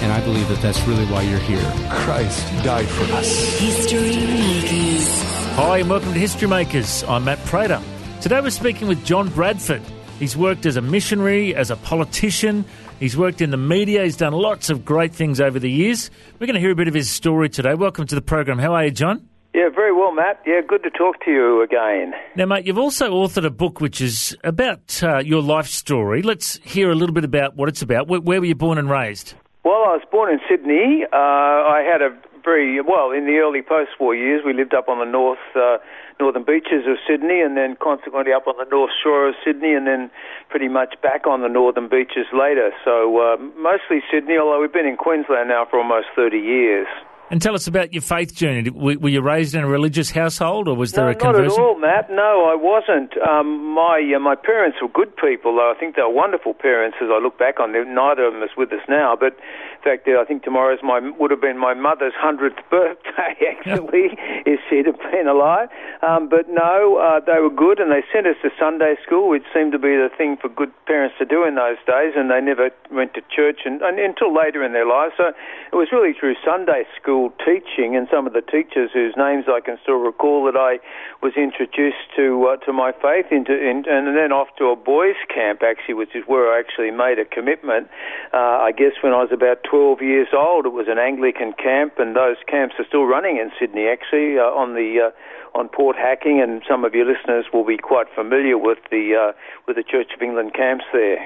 And I believe that that's really why you're here. Christ died for us. History Makers. Hi, and welcome to History Makers. I'm Matt Prater. Today we're speaking with John Bradford. He's worked as a missionary, as a politician. He's worked in the media. He's done lots of great things over the years. We're going to hear a bit of his story today. Welcome to the program. How are you, John? Yeah, very well, Matt. Yeah, good to talk to you again. Now, mate, you've also authored a book which is about uh, your life story. Let's hear a little bit about what it's about. Where, where were you born and raised? Well, I was born in Sydney. Uh, I had a very well in the early post-war years. We lived up on the north uh, northern beaches of Sydney, and then consequently up on the north shore of Sydney, and then pretty much back on the northern beaches later. So uh, mostly Sydney, although we've been in Queensland now for almost thirty years. And tell us about your faith journey. Were, you raised in a religious household, or was there no, a conversion? not at all, Matt. No, I wasn't. Um, my uh, my parents were good people. Though I think they were wonderful parents. As I look back on them, neither of them is with us now. But in fact, I think tomorrow's my would have been my mother's hundredth birthday. Actually, if she'd have been alive. Um, but no, uh, they were good, and they sent us to Sunday school, which seemed to be the thing for good parents to do in those days. And they never went to church and, and until later in their lives. So it was really through Sunday school teaching and some of the teachers whose names I can still recall that I was introduced to uh, to my faith into in, and then off to a boys' camp actually, which is where I actually made a commitment. Uh, I guess when I was about 12 years old, it was an Anglican camp, and those camps are still running in Sydney actually uh, on the uh, on Port Hacking, and some of your listeners will be quite familiar with the uh, with the Church of England camps there.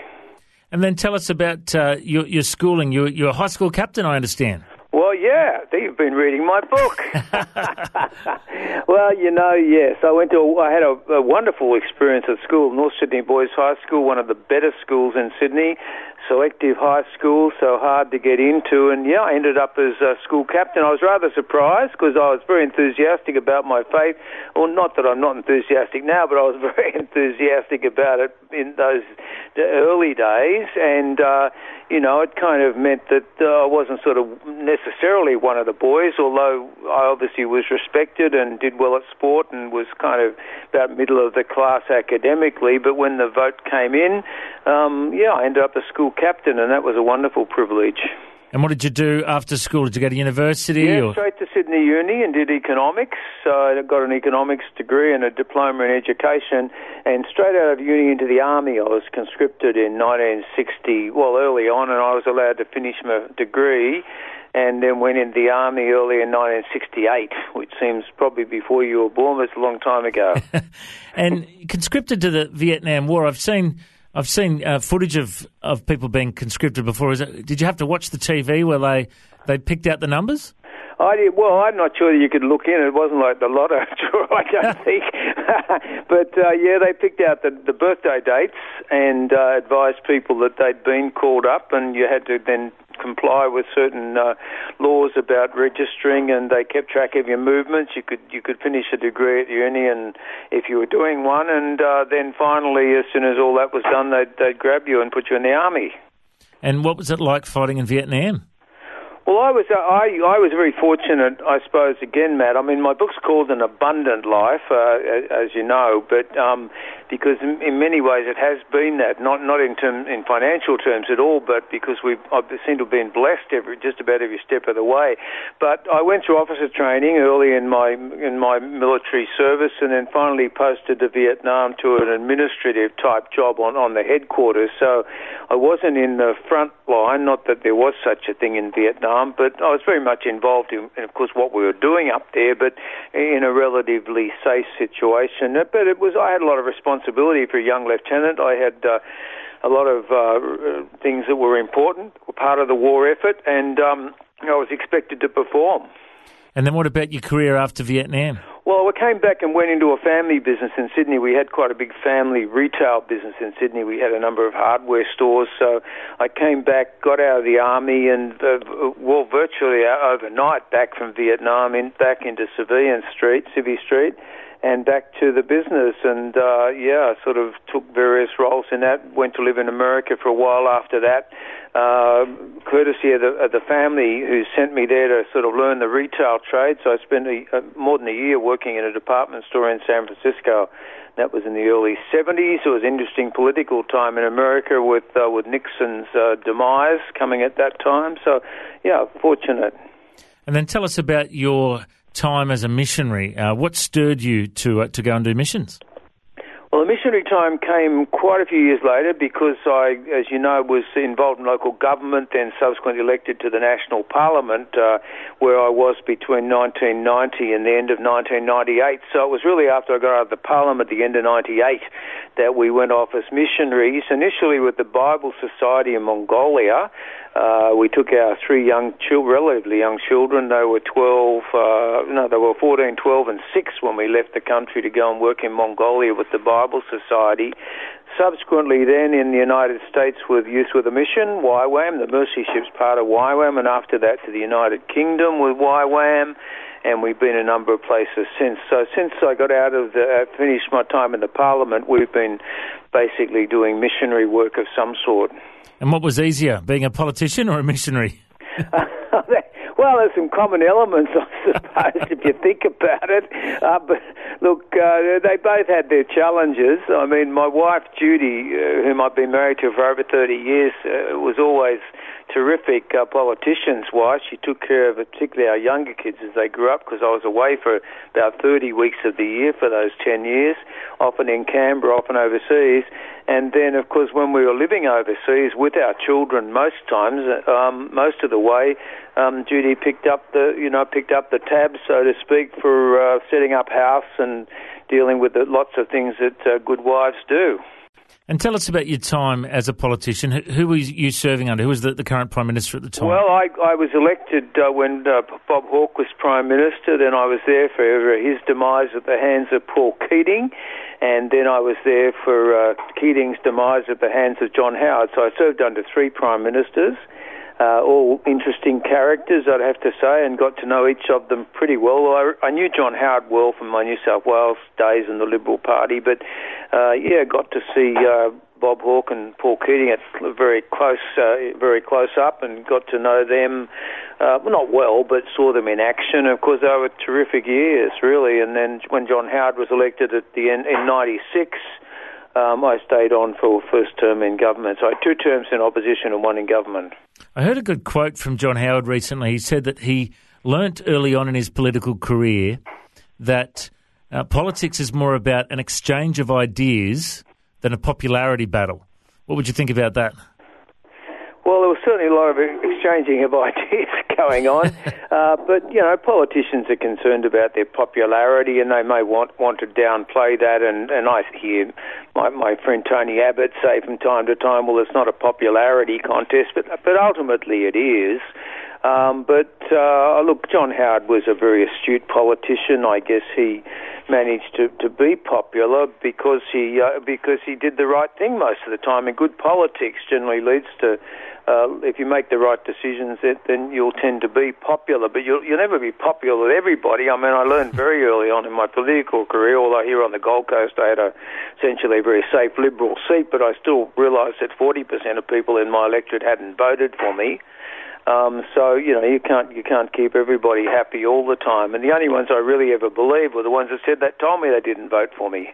And then tell us about uh, your, your schooling. You're, you're a high school captain, I understand. Yeah, you've been reading my book. well, you know, yes, I went to. I had a, a wonderful experience at school, North Sydney Boys High School, one of the better schools in Sydney. Selective high school, so hard to get into, and yeah, I ended up as a school captain. I was rather surprised because I was very enthusiastic about my faith. Well, not that I'm not enthusiastic now, but I was very enthusiastic about it in those early days, and uh, you know, it kind of meant that uh, I wasn't sort of necessarily one of the boys, although I obviously was respected and did well at sport and was kind of about middle of the class academically. But when the vote came in, um, yeah, I ended up a school captain, and that was a wonderful privilege. And what did you do after school? Did you go to university? Yeah, or? straight to Sydney Uni and did economics. So I got an economics degree and a diploma in education. And straight out of uni into the army, I was conscripted in 1960, well, early on, and I was allowed to finish my degree. And then went into the army early in 1968, which seems probably before you were born. But it's a long time ago. and conscripted to the Vietnam War. I've seen I've seen uh, footage of, of people being conscripted before. Is it, did you have to watch the TV where they, they picked out the numbers? I did, well, I'm not sure that you could look in. It wasn't like the lotto draw, I don't think. but uh, yeah, they picked out the, the birthday dates and uh, advised people that they'd been called up, and you had to then comply with certain uh, laws about registering, and they kept track of your movements. You could you could finish a degree at uni, and if you were doing one, and uh, then finally, as soon as all that was done, they'd, they'd grab you and put you in the army. And what was it like fighting in Vietnam? Well, I was uh, I I was very fortunate, I suppose. Again, Matt. I mean, my book's called An Abundant Life, uh, as you know, but um, because in, in many ways it has been that, not not in term in financial terms at all, but because we I seem to have been blessed every just about every step of the way. But I went through officer training early in my in my military service, and then finally posted to Vietnam to an administrative type job on on the headquarters. So I wasn't in the front line. Not that there was such a thing in Vietnam but I was very much involved in, in, of course, what we were doing up there, but in a relatively safe situation. But it was I had a lot of responsibility for a young lieutenant. I had uh, a lot of uh, things that were important, were part of the war effort, and um, I was expected to perform. And then what about your career after Vietnam? Well, we came back and went into a family business in Sydney. We had quite a big family retail business in Sydney. We had a number of hardware stores. So I came back, got out of the army, and uh, well, virtually overnight back from Vietnam, in, back into Civilian Street, Civvy Street, and back to the business. And uh, yeah, I sort of took various roles in that. Went to live in America for a while after that uh, courtesy of the, of the family who sent me there to sort of learn the retail trade. So I spent a, uh, more than a year working in a department store in San Francisco. That was in the early 70s. It was an interesting political time in America with uh, with Nixon's uh, demise coming at that time. So, yeah, fortunate. And then tell us about your time as a missionary. Uh, what stirred you to uh, to go and do missions? Well, the missionary time came quite a few years later because I, as you know, was involved in local government, then subsequently elected to the national parliament, uh, where I was between 1990 and the end of 1998. So it was really after I got out of the parliament at the end of 98 that we went off as missionaries, initially with the Bible Society in Mongolia. Uh, we took our three young children, relatively young children. They were 12, uh, no, they were 14, 12, and 6 when we left the country to go and work in Mongolia with the Bible Society. Subsequently, then in the United States with Youth with a Mission, YWAM, the Mercy Ship's part of YWAM, and after that to the United Kingdom with YWAM, and we've been a number of places since. So since I got out of the, uh, finished my time in the Parliament, we've been basically doing missionary work of some sort. And what was easier, being a politician or a missionary? well, there's some common elements, I suppose, if you think about it. Uh, but look, uh, they both had their challenges. I mean, my wife Judy, uh, whom I've been married to for over 30 years, uh, was always terrific uh, politician's wife. She took care of particularly our younger kids as they grew up because I was away for about 30 weeks of the year for those 10 years, often in Canberra, often overseas. And then, of course, when we were living overseas with our children, most times, um, most of the way, um, Judy picked up the, you know, picked up the tab, so to speak, for uh, setting up house and dealing with the, lots of things that uh, good wives do. And tell us about your time as a politician. Who, were you serving under? Who was the, the, current Prime Minister at the time? Well, I, I was elected uh, when uh, Bob Hawke was Prime Minister. Then I was there for his demise at the hands of Paul Keating. And then I was there for uh, Keating's demise at the hands of John Howard. So I served under three Prime Ministers uh, all interesting characters, I'd have to say, and got to know each of them pretty well. I, I knew John Howard well from my New South Wales days in the Liberal Party, but uh, yeah, got to see uh, Bob Hawke and Paul Keating at very close, uh, very close up, and got to know them. Uh, well, not well, but saw them in action. Of course, they were terrific years, really. And then when John Howard was elected at the end in '96 um, I stayed on for first term in government. So I had two terms in opposition and one in government. I heard a good quote from John Howard recently. He said that he learnt early on in his political career that uh, politics is more about an exchange of ideas than a popularity battle. What would you think about that? Well, certainly a lot of exchanging of ideas going on, uh, but you know, politicians are concerned about their popularity, and they may want want to downplay that. And, and I hear my my friend Tony Abbott say from time to time, "Well, it's not a popularity contest, but but ultimately it is." Um, but uh, look, John Howard was a very astute politician. I guess he managed to, to be popular because he uh, because he did the right thing most of the time. And good politics generally leads to uh, if you make the right decisions, then you'll tend to be popular. But you'll, you'll never be popular with everybody. I mean, I learned very early on in my political career, although here on the Gold Coast I had a essentially a very safe Liberal seat, but I still realised that 40% of people in my electorate hadn't voted for me. Um, so you know you can't you can't keep everybody happy all the time, and the only ones I really ever believed were the ones that said that told me they didn't vote for me.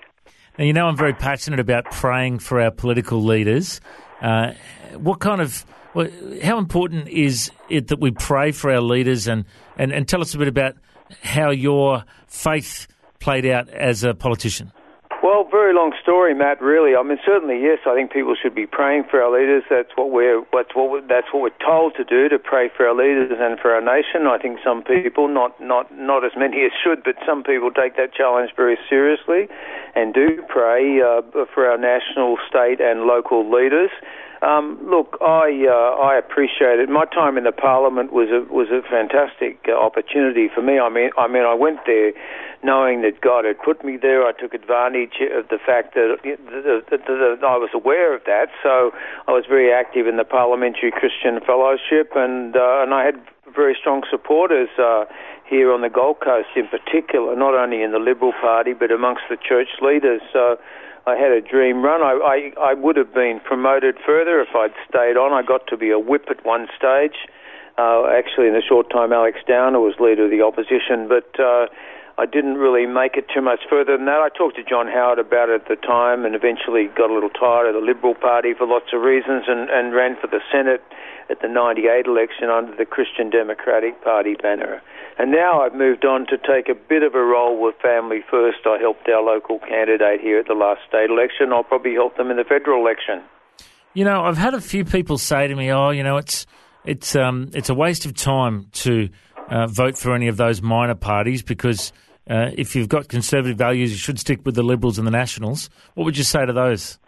Now you know I'm very passionate about praying for our political leaders. Uh, what kind of well, how important is it that we pray for our leaders and, and, and tell us a bit about how your faith played out as a politician? Well, very long story, Matt. Really, I mean, certainly, yes. I think people should be praying for our leaders. That's what we're that's what we're, that's what we're told to do to pray for our leaders and for our nation. I think some people, not not not as many as should, but some people take that challenge very seriously, and do pray uh, for our national, state, and local leaders. Um, look, I uh, I appreciate it. My time in the Parliament was a was a fantastic uh, opportunity for me. I mean, I mean, I went there knowing that God had put me there. I took advantage of the fact that, I was aware of that. So I was very active in the Parliamentary Christian Fellowship, and uh, and I had very strong supporters. Uh, here on the Gold Coast, in particular, not only in the Liberal Party but amongst the church leaders. So I had a dream run. I, I, I would have been promoted further if I'd stayed on. I got to be a whip at one stage. Uh, actually, in a short time, Alex Downer was leader of the opposition, but uh, I didn't really make it too much further than that. I talked to John Howard about it at the time and eventually got a little tired of the Liberal Party for lots of reasons and, and ran for the Senate at the 98 election under the Christian Democratic Party banner. And now I've moved on to take a bit of a role with Family First. I helped our local candidate here at the last state election. I'll probably help them in the federal election. You know, I've had a few people say to me, "Oh, you know, it's it's um, it's a waste of time to uh, vote for any of those minor parties because uh, if you've got conservative values, you should stick with the Liberals and the Nationals." What would you say to those?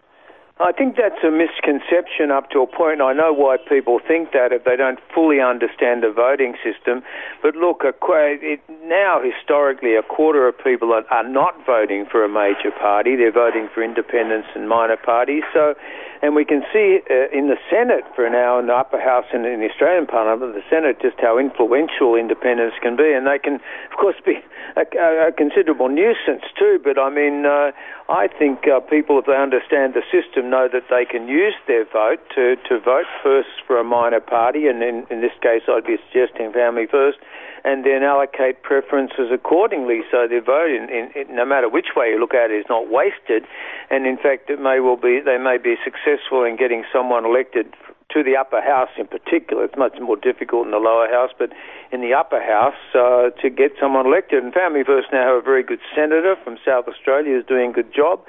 I think that's a misconception up to a point. I know why people think that if they don't fully understand the voting system. But look, it, now historically, a quarter of people are, are not voting for a major party. They're voting for independents and minor parties. So and we can see uh, in the Senate for now, in the upper house and in the Australian Parliament, the Senate, just how influential independents can be. And they can, of course, be a, a considerable nuisance too. But I mean, uh, I think uh, people, if they understand the system, know that they can use their vote to, to vote first for a minor party. And in, in this case, I'd be suggesting Family First and then allocate preferences accordingly so their vote, in, in, no matter which way you look at it, is not wasted. And in fact, it may well be they may be successful in getting someone elected to the upper house in particular. It's much more difficult in the lower house, but in the upper house uh, to get someone elected. And Family First now have a very good senator from South Australia who's doing a good job.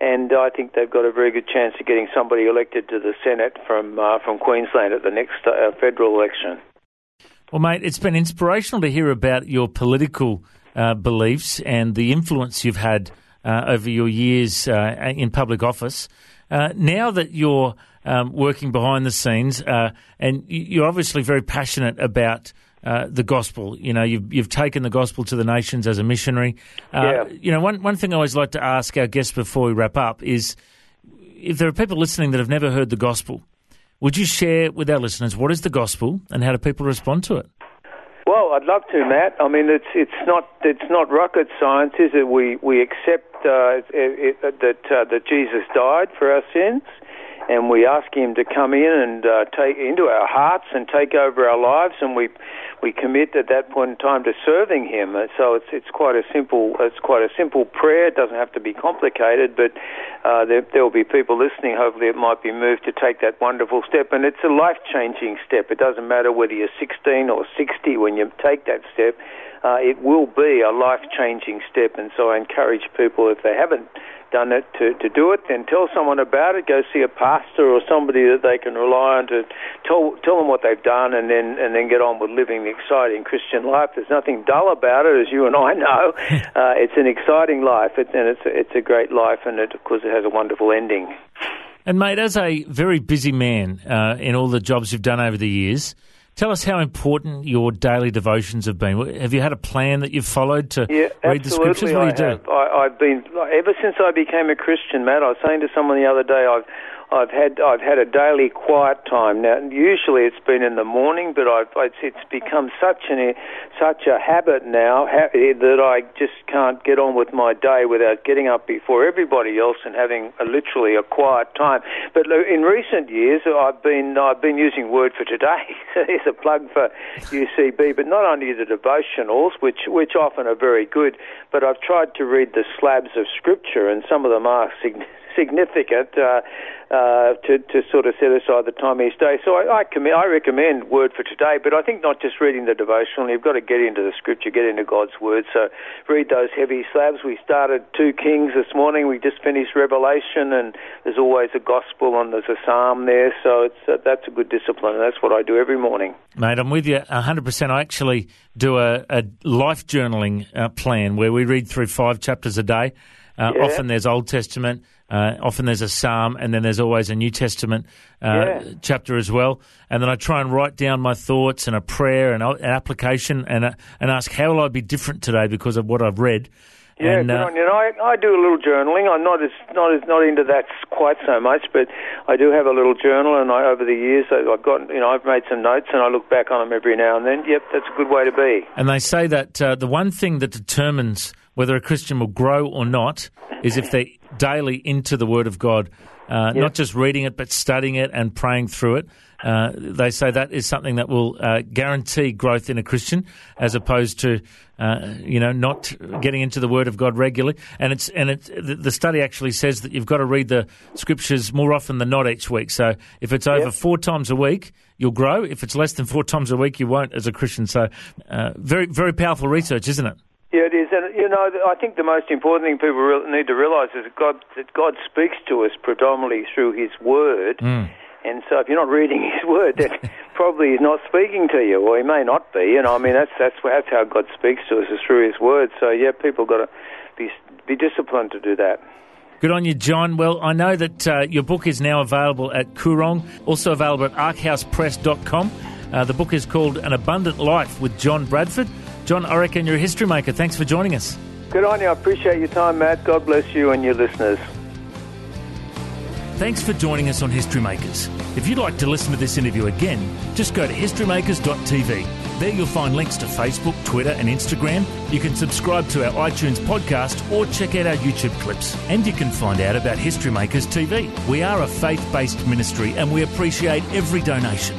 And I think they've got a very good chance of getting somebody elected to the Senate from uh, from Queensland at the next uh, federal election. Well, mate, it's been inspirational to hear about your political uh, beliefs and the influence you've had uh, over your years uh, in public office. Uh, now that you're um, working behind the scenes, uh, and you're obviously very passionate about uh, the gospel. You know, you've, you've taken the gospel to the nations as a missionary. yeah. You know, one, one thing I always like to ask our guests before we wrap up is if there are people listening that have never heard the gospel, would you share with our listeners what is the gospel and how do people respond to it? I'd love to, Matt. I mean, it's it's not it's not rocket science, is it? We we accept uh, it, it, that uh, that Jesus died for our sins, and we ask Him to come in and uh, take into our hearts and take over our lives, and we we commit at that point in time to serving Him. So it's it's quite a simple it's quite a simple prayer. It doesn't have to be complicated, but uh, there there will be people listening. Hopefully, it might be moved to take that wonderful step, and it's a life changing step. It doesn't matter whether you're 16 or 60 when you take that step. Uh, it will be a life changing step, and so I encourage people if they haven't done it to, to do it, then tell someone about it. Go see a pastor or somebody that they can rely on to tell tell them what they've done, and then and then get on with living the exciting Christian life. There's nothing dull about it, as you and I know. uh, it's an exciting life, it, and it's a, it's a great life, and it, of course it has a wonderful ending. And mate, as a very busy man uh, in all the jobs you've done over the years. Tell us how important your daily devotions have been. Have you had a plan that you've followed to yeah, read the scriptures? What do you I do? Have. I, I've been ever since I became a Christian, Matt. I was saying to someone the other day, I've I've had I've had a daily quiet time now. Usually it's been in the morning, but I've it's, become such an such a habit now that I just can't get on with my day without getting up before everybody else and having a, literally a quiet time. But in recent years, I've been I've been using Word for Today. There's a plug for UCB, but not only the devotionals, which which often are very good, but I've tried to read the slabs of Scripture, and some of them are significant significant uh, uh, to, to sort of set aside the time each day. So I, I, commend, I recommend Word for Today, but I think not just reading the devotional, you've got to get into the Scripture, get into God's Word. So read those heavy slabs. We started 2 Kings this morning. We just finished Revelation, and there's always a Gospel and there's a Psalm there. So it's, uh, that's a good discipline, and that's what I do every morning. Mate, I'm with you 100%. I actually do a, a life journaling uh, plan where we read through five chapters a day. Uh, Yeah. Often there's Old Testament, Uh, often there's a psalm, and then there's always a New Testament uh, Yeah. chapter as well. And then I try and write down my thoughts and a prayer and an application, and uh, and ask how will I be different today because of what I've read. Yeah, and, uh, on you. And I, I do a little journaling. I'm not as not as not into that quite so much, but I do have a little journal. And I, over the years, I- I've got you know I've made some notes, and I look back on them every now and then. Yep, that's a good way to be. And they say that uh, the one thing that determines whether a Christian will grow or not is if they're daily into the Word of God, uh, not just reading it, but studying it and praying through it. Uh, they say that is something that will uh, guarantee growth in a Christian, as opposed to uh, you know not getting into the Word of God regularly. And it's and it, the, study actually says that you've got to read the Scriptures more often than not each week. So if it's over four times a week, you'll grow. If it's less than four times a week, you won't as a Christian. So uh, very very powerful research, isn't it? Yeah, it is, and you know, I think the most important thing people re- need to realise is that God that God speaks to us predominantly through His Word. And so, if you're not reading His Word, then probably He's not speaking to you, or He may not be. You know, I mean, that's that's that's how God speaks to us is through His Word. So, yeah, people got to be be disciplined to do that. Good on you, John. Well, I know that uh, your book is now available at Koorong, also available at arkhousepress.com. Uh, the book is called An Abundant Life with John Bradford. John, I and you're a history maker. Thanks for joining us. Good on you. I appreciate your time, Matt. God bless you and your listeners. Thanks for joining us on History Makers. If you'd like to listen to this interview again, just go to historymakers.tv. There you'll find links to Facebook, Twitter, and Instagram. You can subscribe to our iTunes podcast or check out our YouTube clips. And you can find out about History Makers TV. We are a faith based ministry and we appreciate every donation.